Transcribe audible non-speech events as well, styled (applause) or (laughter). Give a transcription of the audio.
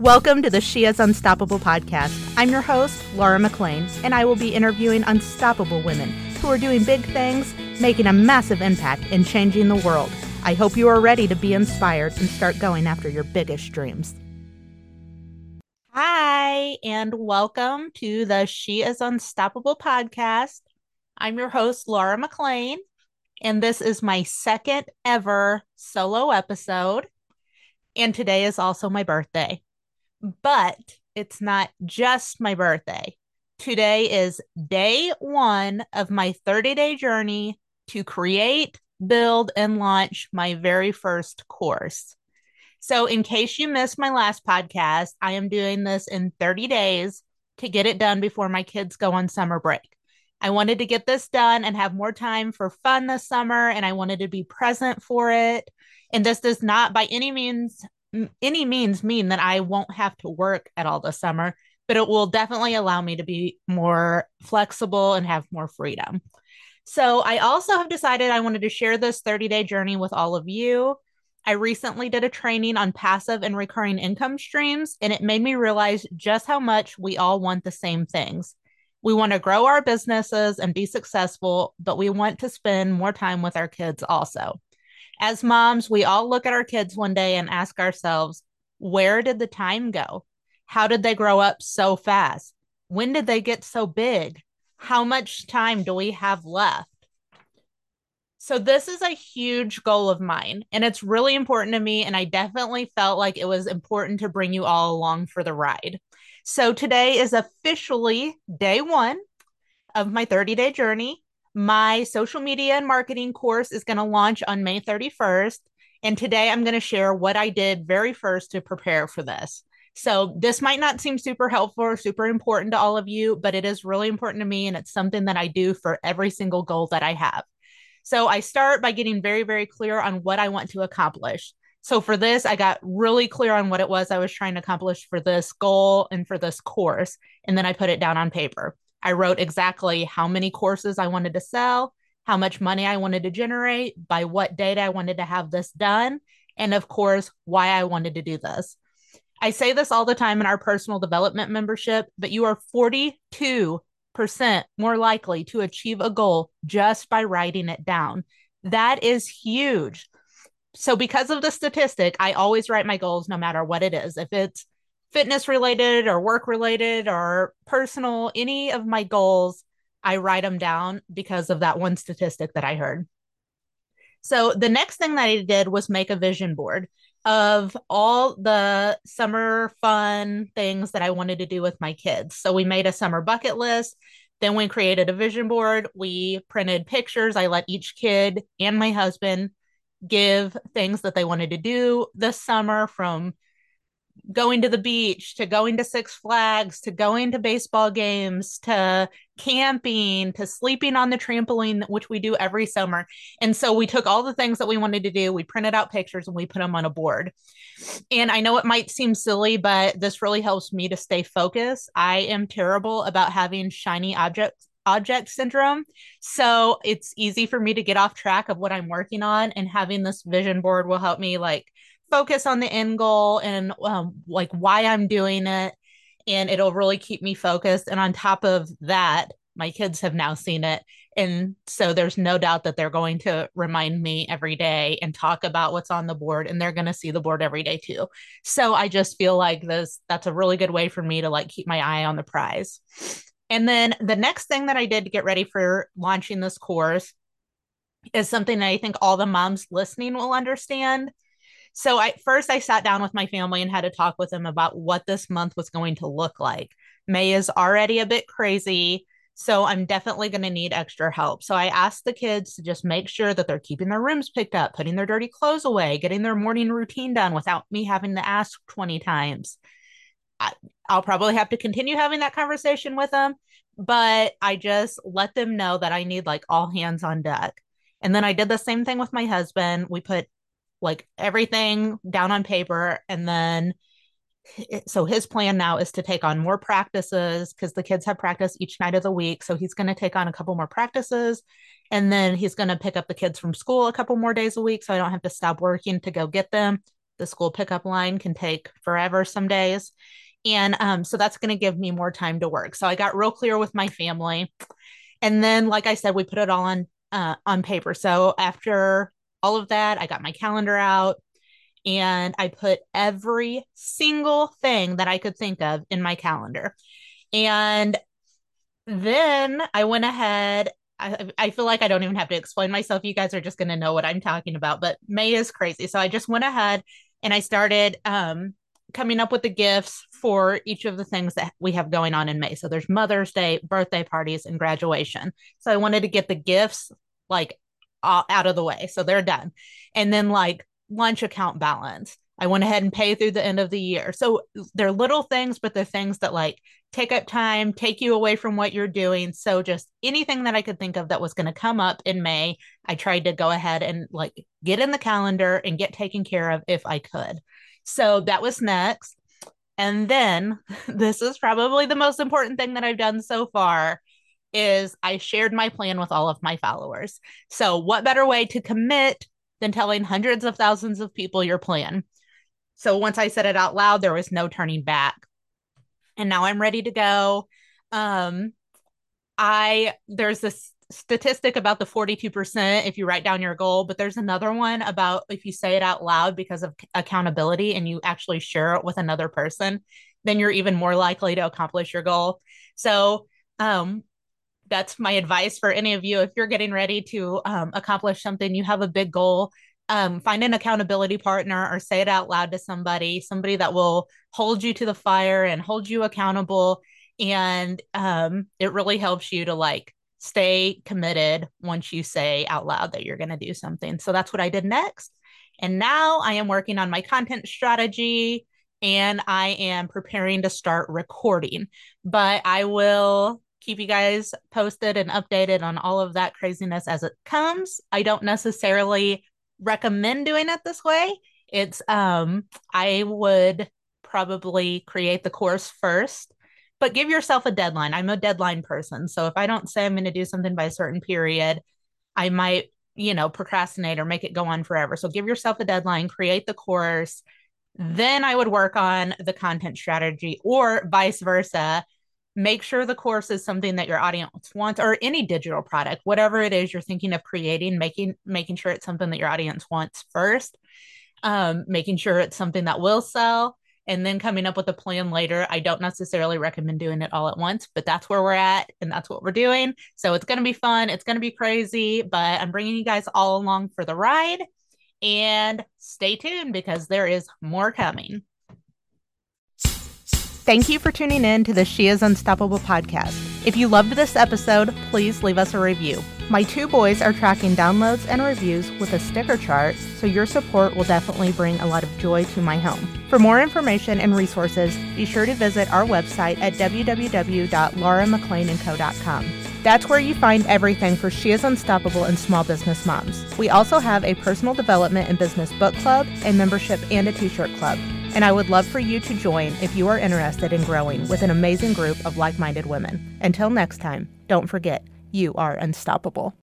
Welcome to the She is Unstoppable podcast. I'm your host, Laura McLean, and I will be interviewing unstoppable women who are doing big things, making a massive impact, and changing the world. I hope you are ready to be inspired and start going after your biggest dreams. Hi, and welcome to the She is Unstoppable podcast. I'm your host, Laura McLean, and this is my second ever solo episode. And today is also my birthday. But it's not just my birthday. Today is day one of my 30 day journey to create, build, and launch my very first course. So, in case you missed my last podcast, I am doing this in 30 days to get it done before my kids go on summer break. I wanted to get this done and have more time for fun this summer, and I wanted to be present for it. And this does not by any means any means mean that I won't have to work at all this summer, but it will definitely allow me to be more flexible and have more freedom. So, I also have decided I wanted to share this 30 day journey with all of you. I recently did a training on passive and recurring income streams, and it made me realize just how much we all want the same things. We want to grow our businesses and be successful, but we want to spend more time with our kids also. As moms, we all look at our kids one day and ask ourselves, where did the time go? How did they grow up so fast? When did they get so big? How much time do we have left? So, this is a huge goal of mine, and it's really important to me. And I definitely felt like it was important to bring you all along for the ride. So, today is officially day one of my 30 day journey. My social media and marketing course is going to launch on May 31st. And today I'm going to share what I did very first to prepare for this. So, this might not seem super helpful or super important to all of you, but it is really important to me. And it's something that I do for every single goal that I have. So, I start by getting very, very clear on what I want to accomplish. So, for this, I got really clear on what it was I was trying to accomplish for this goal and for this course. And then I put it down on paper. I wrote exactly how many courses I wanted to sell, how much money I wanted to generate, by what date I wanted to have this done, and of course, why I wanted to do this. I say this all the time in our personal development membership, but you are 42% more likely to achieve a goal just by writing it down. That is huge. So, because of the statistic, I always write my goals no matter what it is. If it's fitness related or work related or personal, any of my goals, I write them down because of that one statistic that I heard. So the next thing that I did was make a vision board of all the summer fun things that I wanted to do with my kids. So we made a summer bucket list. Then we created a vision board. We printed pictures. I let each kid and my husband give things that they wanted to do this summer from going to the beach to going to Six Flags to going to baseball games to camping to sleeping on the trampoline, which we do every summer. And so we took all the things that we wanted to do, we printed out pictures and we put them on a board. And I know it might seem silly, but this really helps me to stay focused. I am terrible about having shiny objects object syndrome. So it's easy for me to get off track of what I'm working on and having this vision board will help me like focus on the end goal and um, like why I'm doing it. And it'll really keep me focused. And on top of that, my kids have now seen it. And so there's no doubt that they're going to remind me every day and talk about what's on the board. And they're going to see the board every day too. So I just feel like this, that's a really good way for me to like keep my eye on the prize. And then the next thing that I did to get ready for launching this course is something that I think all the moms listening will understand so I first I sat down with my family and had to talk with them about what this month was going to look like. May is already a bit crazy, so I'm definitely going to need extra help. So I asked the kids to just make sure that they're keeping their rooms picked up, putting their dirty clothes away, getting their morning routine done without me having to ask 20 times. I, I'll probably have to continue having that conversation with them, but I just let them know that I need like all hands on deck. And then I did the same thing with my husband. We put like everything down on paper and then so his plan now is to take on more practices because the kids have practice each night of the week so he's going to take on a couple more practices and then he's going to pick up the kids from school a couple more days a week so i don't have to stop working to go get them The school pickup line can take forever some days. And um, so that's going to give me more time to work. So I got real clear with my family. And then, like I said, we put it all on uh, on paper. So after all of that, I got my calendar out and I put every single thing that I could think of in my calendar. And then I went ahead. I, I feel like I don't even have to explain myself. You guys are just going to know what I'm talking about. But May is crazy. So I just went ahead and I started um, coming up with the gifts for each of the things that we have going on in May. So there's Mother's Day, birthday parties, and graduation. So I wanted to get the gifts like out of the way. So they're done. And then like lunch account balance. I went ahead and pay through the end of the year. So they're little things, but they're things that like take up time, take you away from what you're doing. So just anything that I could think of that was going to come up in May, I tried to go ahead and like get in the calendar and get taken care of if I could. So that was next. And then (laughs) this is probably the most important thing that I've done so far is I shared my plan with all of my followers. So what better way to commit than telling hundreds of thousands of people your plan? So once I said it out loud, there was no turning back. And now I'm ready to go. Um I there's this statistic about the 42% if you write down your goal, but there's another one about if you say it out loud because of accountability and you actually share it with another person, then you're even more likely to accomplish your goal. So, um, that's my advice for any of you. If you're getting ready to um, accomplish something, you have a big goal, um, find an accountability partner or say it out loud to somebody, somebody that will hold you to the fire and hold you accountable. And um, it really helps you to like stay committed once you say out loud that you're going to do something. So that's what I did next. And now I am working on my content strategy and I am preparing to start recording. But I will keep you guys posted and updated on all of that craziness as it comes. I don't necessarily recommend doing it this way. It's um I would probably create the course first but give yourself a deadline. I'm a deadline person. So if I don't say I'm going to do something by a certain period, I might, you know, procrastinate or make it go on forever. So give yourself a deadline, create the course. Then I would work on the content strategy or vice versa. Make sure the course is something that your audience wants or any digital product, whatever it is you're thinking of creating, making making sure it's something that your audience wants first. Um, making sure it's something that will sell and then coming up with a plan later. I don't necessarily recommend doing it all at once, but that's where we're at and that's what we're doing. So it's going to be fun. It's going to be crazy, but I'm bringing you guys all along for the ride and stay tuned because there is more coming. Thank you for tuning in to the She is Unstoppable podcast. If you loved this episode, please leave us a review. My two boys are tracking downloads and reviews with a sticker chart, so your support will definitely bring a lot of joy to my home. For more information and resources, be sure to visit our website at www.lauramcleanandco.com. That's where you find everything for She is Unstoppable and Small Business Moms. We also have a personal development and business book club, a membership, and a t shirt club. And I would love for you to join if you are interested in growing with an amazing group of like minded women. Until next time, don't forget you are unstoppable.